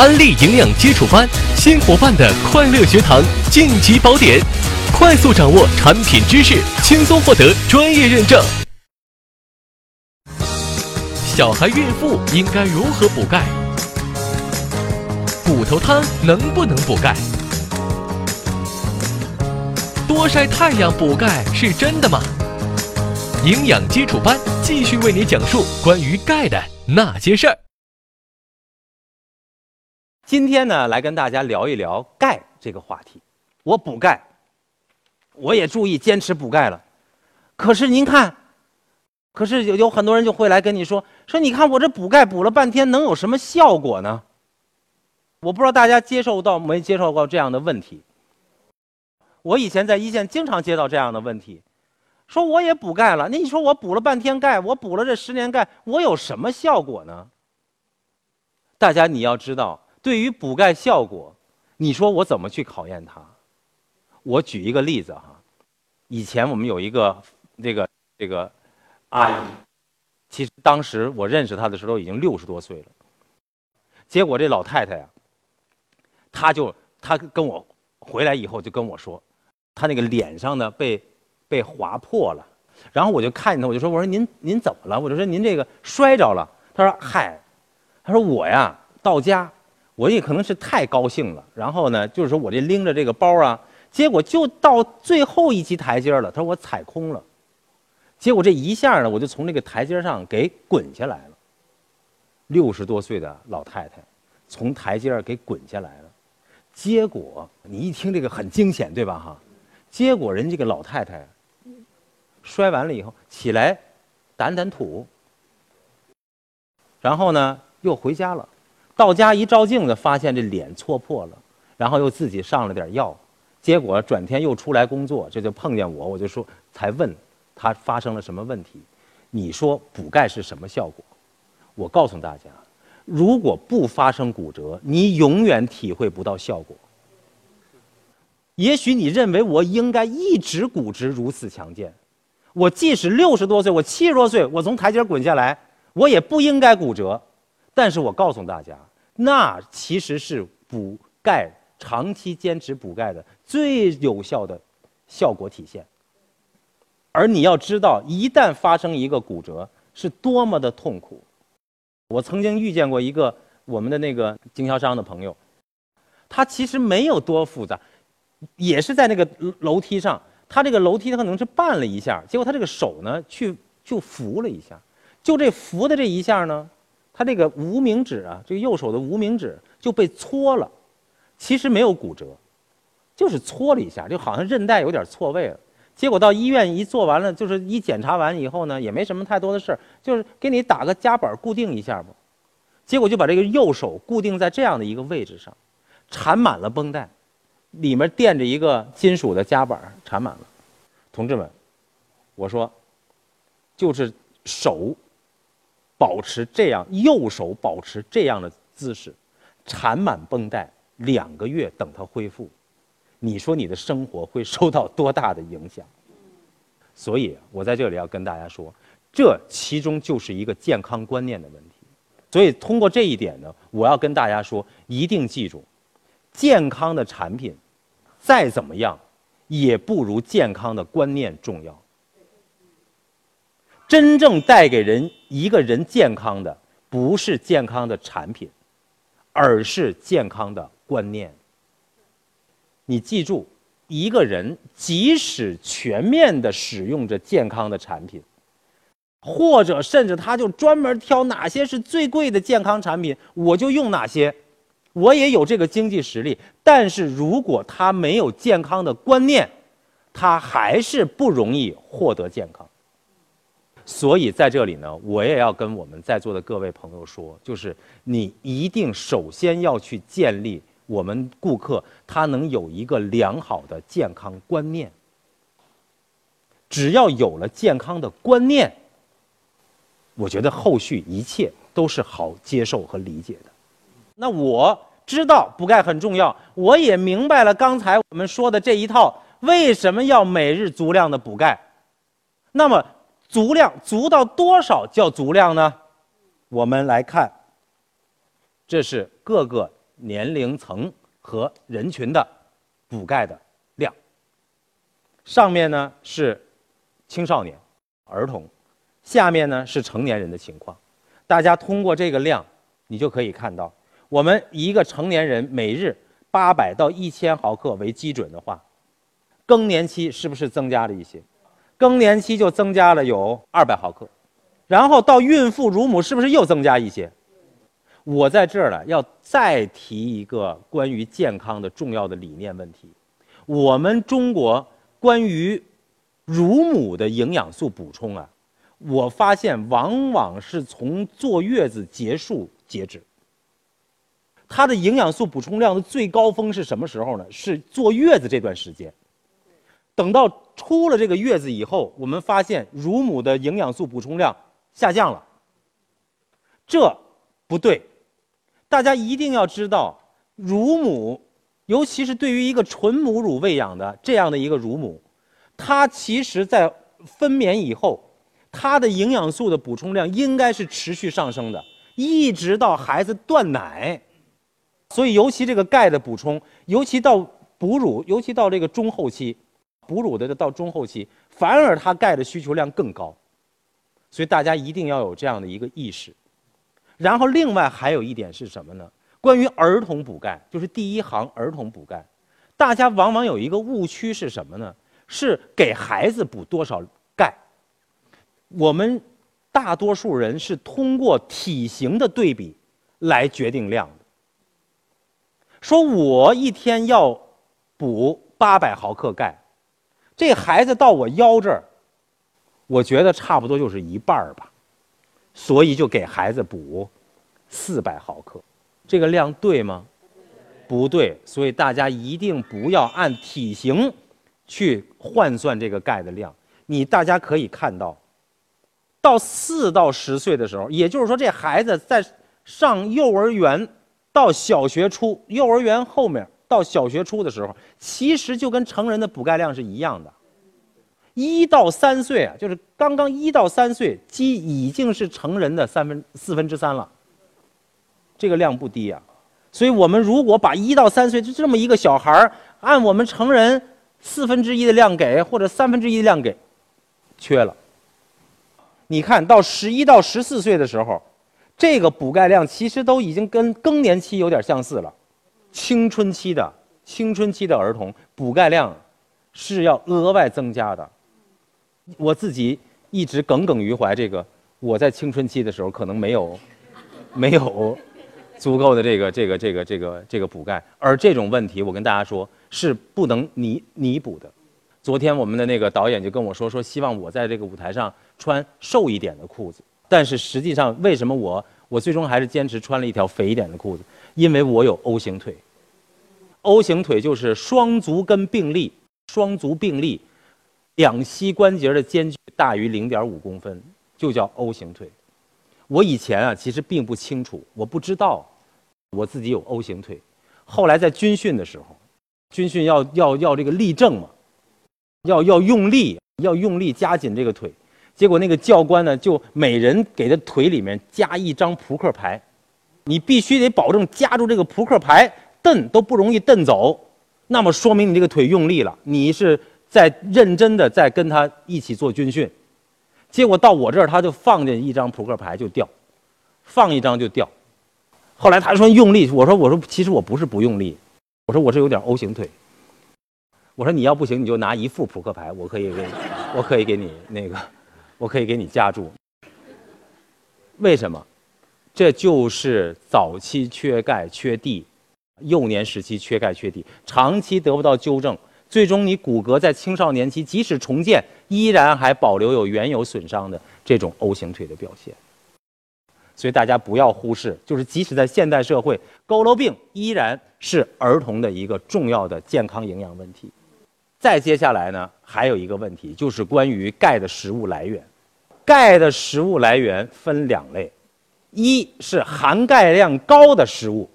安利营养基础班，新伙伴的快乐学堂晋级宝典，快速掌握产品知识，轻松获得专业认证。小孩孕妇应该如何补钙？骨头汤能不能补钙？多晒太阳补钙是真的吗？营养基础班继续为你讲述关于钙的那些事儿。今天呢，来跟大家聊一聊钙这个话题。我补钙，我也注意坚持补钙了。可是您看，可是有有很多人就会来跟你说说，你看我这补钙补了半天，能有什么效果呢？我不知道大家接受到没接受过这样的问题。我以前在一线经常接到这样的问题，说我也补钙了，那你说我补了半天钙，我补了这十年钙，我有什么效果呢？大家你要知道。对于补钙效果，你说我怎么去考验它？我举一个例子哈，以前我们有一个这个这个阿姨，其实当时我认识她的时候已经六十多岁了。结果这老太太呀，她就她跟我回来以后就跟我说，她那个脸上呢被被划破了，然后我就看见她，我就说我说您您怎么了？我就说您这个摔着了。她说嗨，她说我呀到家。我也可能是太高兴了，然后呢，就是说我这拎着这个包啊，结果就到最后一级台阶了。他说我踩空了，结果这一下呢，我就从那个台阶上给滚下来了。六十多岁的老太太从台阶给滚下来了，结果你一听这个很惊险，对吧？哈，结果人这个老太太摔完了以后起来掸掸土，然后呢又回家了。到家一照镜子，发现这脸戳破了，然后又自己上了点药，结果转天又出来工作，这就碰见我，我就说才问他发生了什么问题。你说补钙是什么效果？我告诉大家，如果不发生骨折，你永远体会不到效果。也许你认为我应该一直骨质如此强健，我即使六十多岁，我七十多岁，我从台阶滚下来，我也不应该骨折。但是我告诉大家。那其实是补钙、长期坚持补钙的最有效的效果体现。而你要知道，一旦发生一个骨折，是多么的痛苦。我曾经遇见过一个我们的那个经销商的朋友，他其实没有多复杂，也是在那个楼梯上，他这个楼梯他可能是绊了一下，结果他这个手呢去就扶了一下，就这扶的这一下呢。他这个无名指啊，这个右手的无名指就被搓了，其实没有骨折，就是搓了一下，就好像韧带有点错位了。结果到医院一做完了，就是一检查完以后呢，也没什么太多的事儿，就是给你打个夹板固定一下吧。结果就把这个右手固定在这样的一个位置上，缠满了绷带，里面垫着一个金属的夹板，缠满了。同志们，我说，就是手。保持这样，右手保持这样的姿势，缠满绷带两个月，等它恢复，你说你的生活会受到多大的影响？所以我在这里要跟大家说，这其中就是一个健康观念的问题。所以通过这一点呢，我要跟大家说，一定记住，健康的产品再怎么样，也不如健康的观念重要。真正带给人一个人健康的，不是健康的产品，而是健康的观念。你记住，一个人即使全面的使用着健康的产品，或者甚至他就专门挑哪些是最贵的健康产品，我就用哪些，我也有这个经济实力。但是如果他没有健康的观念，他还是不容易获得健康。所以在这里呢，我也要跟我们在座的各位朋友说，就是你一定首先要去建立我们顾客他能有一个良好的健康观念。只要有了健康的观念，我觉得后续一切都是好接受和理解的。那我知道补钙很重要，我也明白了刚才我们说的这一套为什么要每日足量的补钙。那么。足量足到多少叫足量呢？我们来看，这是各个年龄层和人群的补钙的量。上面呢是青少年、儿童，下面呢是成年人的情况。大家通过这个量，你就可以看到，我们一个成年人每日八百到一千毫克为基准的话，更年期是不是增加了一些？更年期就增加了有二百毫克，然后到孕妇、乳母是不是又增加一些？我在这儿呢，要再提一个关于健康的重要的理念问题。我们中国关于乳母的营养素补充啊，我发现往往是从坐月子结束截止。它的营养素补充量的最高峰是什么时候呢？是坐月子这段时间。等到出了这个月子以后，我们发现乳母的营养素补充量下降了。这不对。大家一定要知道，乳母，尤其是对于一个纯母乳喂养的这样的一个乳母，它其实在分娩以后，它的营养素的补充量应该是持续上升的，一直到孩子断奶。所以，尤其这个钙的补充，尤其到哺乳，尤其到这个中后期，哺乳的到中后期，反而它钙的需求量更高。所以，大家一定要有这样的一个意识。然后，另外还有一点是什么呢？关于儿童补钙，就是第一行儿童补钙，大家往往有一个误区是什么呢？是给孩子补多少钙？我们大多数人是通过体型的对比来决定量的。说我一天要补八百毫克钙，这孩子到我腰这儿，我觉得差不多就是一半儿吧。所以就给孩子补四百毫克，这个量对吗？不对，所以大家一定不要按体型去换算这个钙的量。你大家可以看到，到四到十岁的时候，也就是说这孩子在上幼儿园到小学初，幼儿园后面到小学初的时候，其实就跟成人的补钙量是一样的。一到三岁啊，就是刚刚一到三岁，鸡已经是成人的三分四分之三了。这个量不低啊，所以我们如果把一到三岁就这么一个小孩儿，按我们成人四分之一的量给，或者三分之一的量给，缺了。你看到十一到十四岁的时候，这个补钙量其实都已经跟更年期有点相似了。青春期的青春期的儿童补钙量是要额外增加的。我自己一直耿耿于怀，这个我在青春期的时候可能没有，没有足够的这个这个这个这个这个补钙，而这种问题我跟大家说是不能弥弥补的。昨天我们的那个导演就跟我说说，希望我在这个舞台上穿瘦一点的裤子，但是实际上为什么我我最终还是坚持穿了一条肥一点的裤子？因为我有 O 型腿，O 型腿就是双足跟并立，双足并立。两膝关节的间距大于零点五公分，就叫 O 型腿。我以前啊，其实并不清楚，我不知道我自己有 O 型腿。后来在军训的时候，军训要要要这个立正嘛，要要用力，要用力夹紧这个腿。结果那个教官呢，就每人给他腿里面加一张扑克牌，你必须得保证夹住这个扑克牌，蹬都不容易蹬走。那么说明你这个腿用力了，你是。在认真的在跟他一起做军训，结果到我这儿他就放进一张扑克牌就掉，放一张就掉。后来他说用力，我说我说其实我不是不用力，我说我是有点 O 型腿。我说你要不行你就拿一副扑克牌，我可以给，我可以给你那个，我可以给你夹住。为什么？这就是早期缺钙缺地，幼年时期缺钙缺地，长期得不到纠正。最终，你骨骼在青少年期即使重建，依然还保留有原有损伤的这种 O 型腿的表现。所以大家不要忽视，就是即使在现代社会，佝偻病依然是儿童的一个重要的健康营养问题。再接下来呢，还有一个问题，就是关于钙的食物来源。钙的食物来源分两类，一是含钙量高的食物，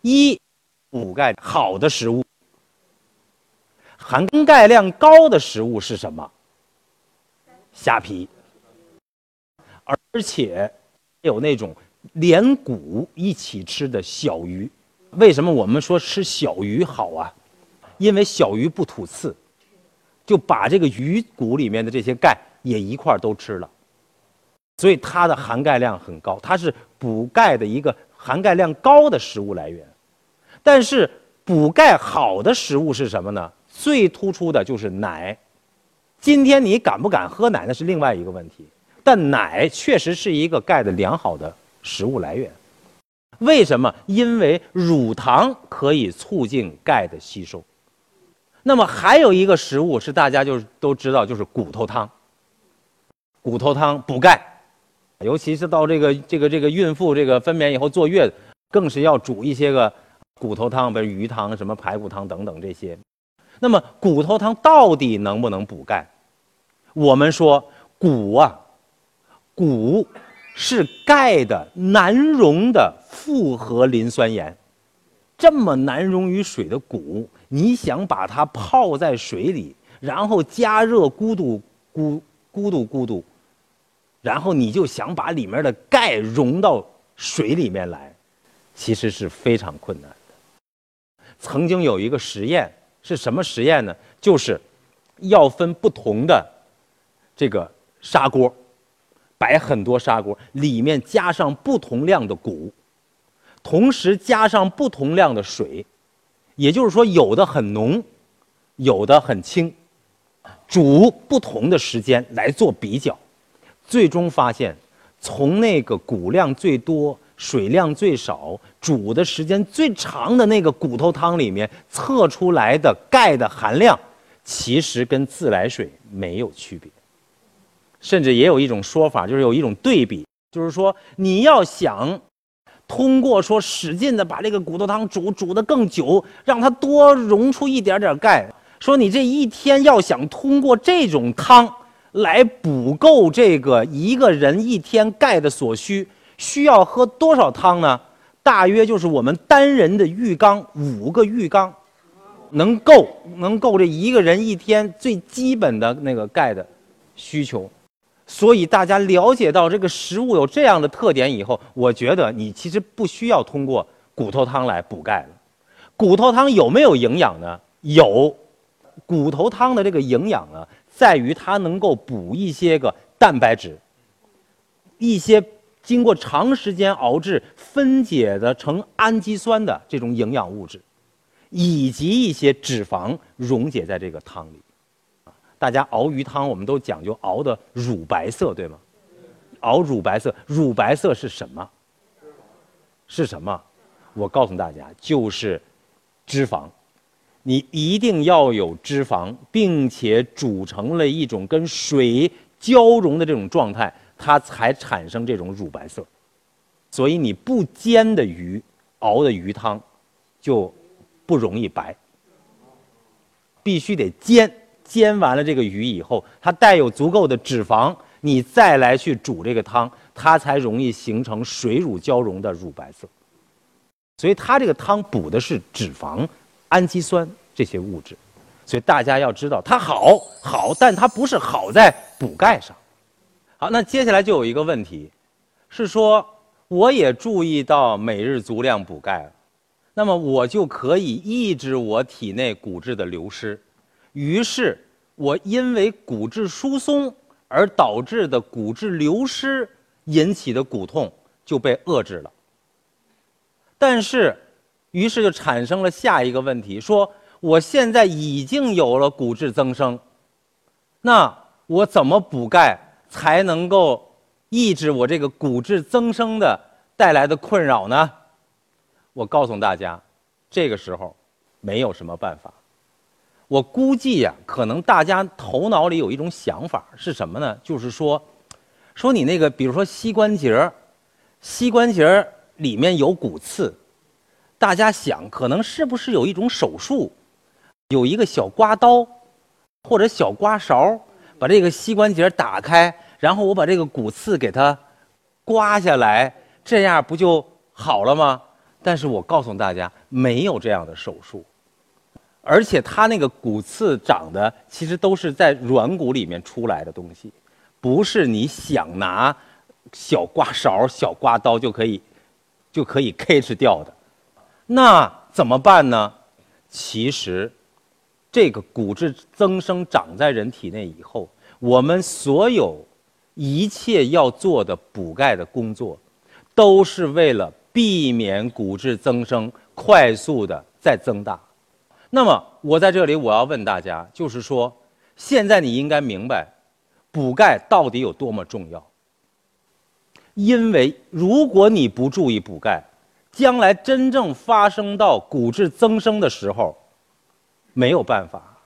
一补钙好的食物。含钙量高的食物是什么？虾皮，而且有那种连骨一起吃的小鱼。为什么我们说吃小鱼好啊？因为小鱼不吐刺，就把这个鱼骨里面的这些钙也一块儿都吃了，所以它的含钙量很高，它是补钙的一个含钙量高的食物来源。但是补钙好的食物是什么呢？最突出的就是奶。今天你敢不敢喝奶那是另外一个问题，但奶确实是一个钙的良好的食物来源。为什么？因为乳糖可以促进钙的吸收。那么还有一个食物是大家就都知道，就是骨头汤。骨头汤补钙，尤其是到这个这个这个孕妇这个分娩以后坐月子，更是要煮一些个骨头汤，比如鱼汤、什么排骨汤等等这些。那么骨头汤到底能不能补钙？我们说骨啊，骨。是钙的难溶的复合磷酸盐，这么难溶于水的骨，你想把它泡在水里，然后加热咕嘟咕咕嘟咕嘟，然后你就想把里面的钙溶到水里面来，其实是非常困难的。曾经有一个实验是什么实验呢？就是要分不同的这个砂锅。摆很多砂锅，里面加上不同量的骨，同时加上不同量的水，也就是说，有的很浓，有的很轻，煮不同的时间来做比较，最终发现，从那个骨量最多、水量最少、煮的时间最长的那个骨头汤里面测出来的钙的含量，其实跟自来水没有区别。甚至也有一种说法，就是有一种对比，就是说你要想通过说使劲的把这个骨头汤煮煮得更久，让它多溶出一点点钙，说你这一天要想通过这种汤来补够这个一个人一天钙的所需，需要喝多少汤呢？大约就是我们单人的浴缸五个浴缸，能够能够这一个人一天最基本的那个钙的需求。所以大家了解到这个食物有这样的特点以后，我觉得你其实不需要通过骨头汤来补钙了。骨头汤有没有营养呢？有，骨头汤的这个营养呢，在于它能够补一些个蛋白质，一些经过长时间熬制分解的成氨基酸的这种营养物质，以及一些脂肪溶解在这个汤里。大家熬鱼汤，我们都讲究熬的乳白色，对吗？熬乳白色，乳白色是什么？是什么？我告诉大家，就是脂肪。你一定要有脂肪，并且煮成了一种跟水交融的这种状态，它才产生这种乳白色。所以你不煎的鱼熬的鱼汤就不容易白，必须得煎。煎完了这个鱼以后，它带有足够的脂肪，你再来去煮这个汤，它才容易形成水乳交融的乳白色。所以它这个汤补的是脂肪、氨基酸这些物质。所以大家要知道，它好好，但它不是好在补钙上。好，那接下来就有一个问题，是说我也注意到每日足量补钙了，那么我就可以抑制我体内骨质的流失。于是，我因为骨质疏松而导致的骨质流失引起的骨痛就被遏制了。但是，于是就产生了下一个问题：说我现在已经有了骨质增生，那我怎么补钙才能够抑制我这个骨质增生的带来的困扰呢？我告诉大家，这个时候没有什么办法。我估计呀，可能大家头脑里有一种想法是什么呢？就是说，说你那个，比如说膝关节膝关节里面有骨刺，大家想，可能是不是有一种手术，有一个小刮刀或者小刮勺，把这个膝关节打开，然后我把这个骨刺给它刮下来，这样不就好了吗？但是我告诉大家，没有这样的手术。而且它那个骨刺长的其实都是在软骨里面出来的东西，不是你想拿小刮勺、小刮刀就可以就可以 catch 掉的。那怎么办呢？其实，这个骨质增生长在人体内以后，我们所有一切要做的补钙的工作，都是为了避免骨质增生快速的再增大。那么，我在这里我要问大家，就是说，现在你应该明白，补钙到底有多么重要。因为如果你不注意补钙，将来真正发生到骨质增生的时候，没有办法，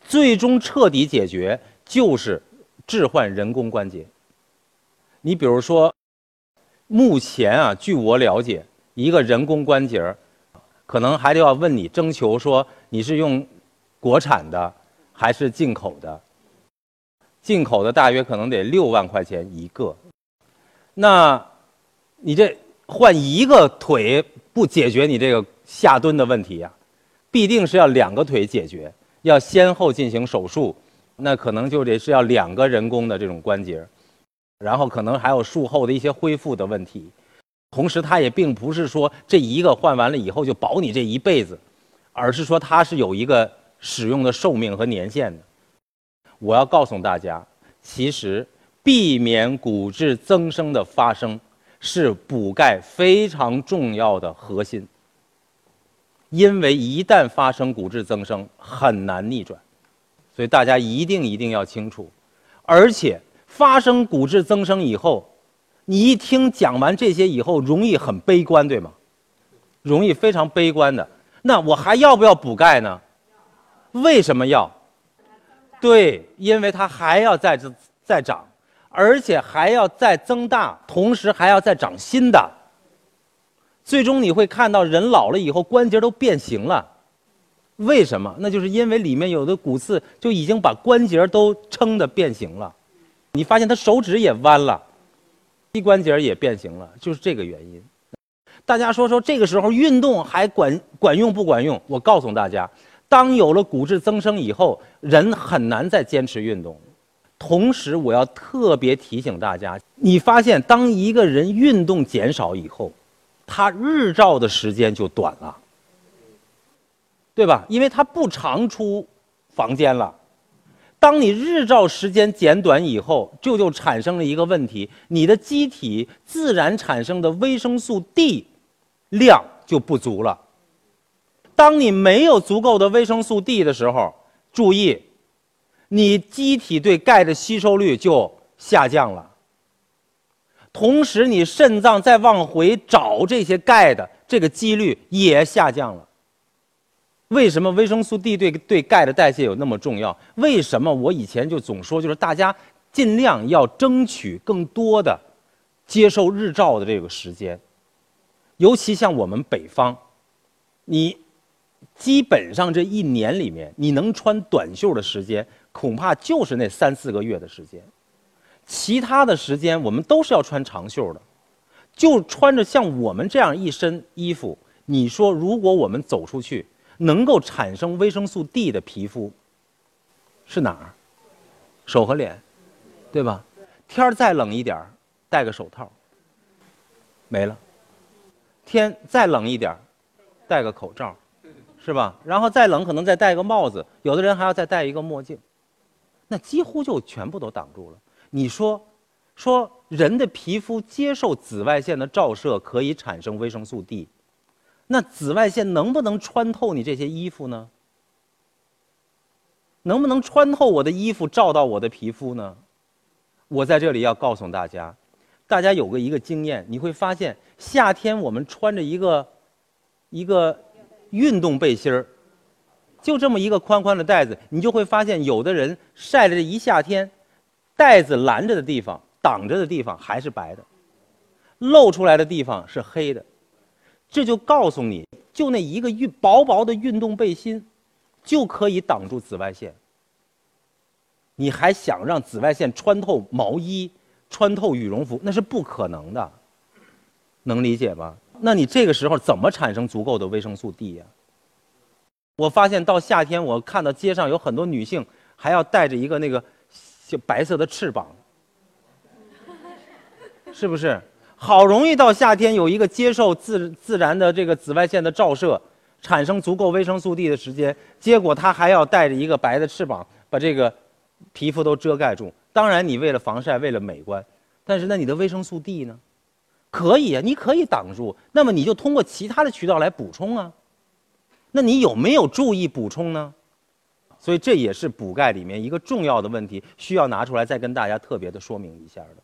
最终彻底解决就是置换人工关节。你比如说，目前啊，据我了解，一个人工关节可能还得要问你征求说你是用国产的还是进口的。进口的大约可能得六万块钱一个，那，你这。换一个腿不解决你这个下蹲的问题呀，必定是要两个腿解决，要先后进行手术，那可能就得是要两个人工的这种关节，然后可能还有术后的一些恢复的问题，同时它也并不是说这一个换完了以后就保你这一辈子，而是说它是有一个使用的寿命和年限的。我要告诉大家，其实避免骨质增生的发生。是补钙非常重要的核心，因为一旦发生骨质增生，很难逆转，所以大家一定一定要清楚。而且发生骨质增生以后，你一听讲完这些以后，容易很悲观，对吗？容易非常悲观的。那我还要不要补钙呢？为什么要？对，因为它还要再再长。而且还要再增大，同时还要再长新的。最终你会看到人老了以后关节都变形了，为什么？那就是因为里面有的骨刺就已经把关节都撑得变形了。你发现他手指也弯了，膝关节也变形了，就是这个原因。大家说说这个时候运动还管管用不管用？我告诉大家，当有了骨质增生以后，人很难再坚持运动。同时，我要特别提醒大家：你发现，当一个人运动减少以后，他日照的时间就短了，对吧？因为他不常出房间了。当你日照时间减短以后，就就产生了一个问题：你的机体自然产生的维生素 D 量就不足了。当你没有足够的维生素 D 的时候，注意。你机体对钙的吸收率就下降了，同时你肾脏再往回找这些钙的这个几率也下降了。为什么维生素 D 对对钙的代谢有那么重要？为什么我以前就总说，就是大家尽量要争取更多的接受日照的这个时间，尤其像我们北方，你基本上这一年里面你能穿短袖的时间。恐怕就是那三四个月的时间，其他的时间我们都是要穿长袖的，就穿着像我们这样一身衣服。你说，如果我们走出去，能够产生维生素 D 的皮肤是哪儿？手和脸，对吧？天儿再冷一点，戴个手套，没了。天再冷一点，戴个口罩，是吧？然后再冷，可能再戴个帽子，有的人还要再戴一个墨镜。那几乎就全部都挡住了。你说，说人的皮肤接受紫外线的照射可以产生维生素 D，那紫外线能不能穿透你这些衣服呢？能不能穿透我的衣服照到我的皮肤呢？我在这里要告诉大家，大家有个一个经验，你会发现夏天我们穿着一个一个运动背心儿。就这么一个宽宽的袋子，你就会发现，有的人晒了这一夏天，袋子拦着的地方、挡着的地方还是白的，露出来的地方是黑的。这就告诉你，就那一个运薄薄的运动背心，就可以挡住紫外线。你还想让紫外线穿透毛衣、穿透羽绒服，那是不可能的，能理解吗？那你这个时候怎么产生足够的维生素 D 呀？我发现到夏天，我看到街上有很多女性还要带着一个那个，就白色的翅膀。是不是？好容易到夏天有一个接受自自然的这个紫外线的照射，产生足够维生素 D 的时间，结果她还要带着一个白的翅膀，把这个皮肤都遮盖住。当然，你为了防晒，为了美观，但是那你的维生素 D 呢？可以啊，你可以挡住，那么你就通过其他的渠道来补充啊。那你有没有注意补充呢？所以这也是补钙里面一个重要的问题，需要拿出来再跟大家特别的说明一下的。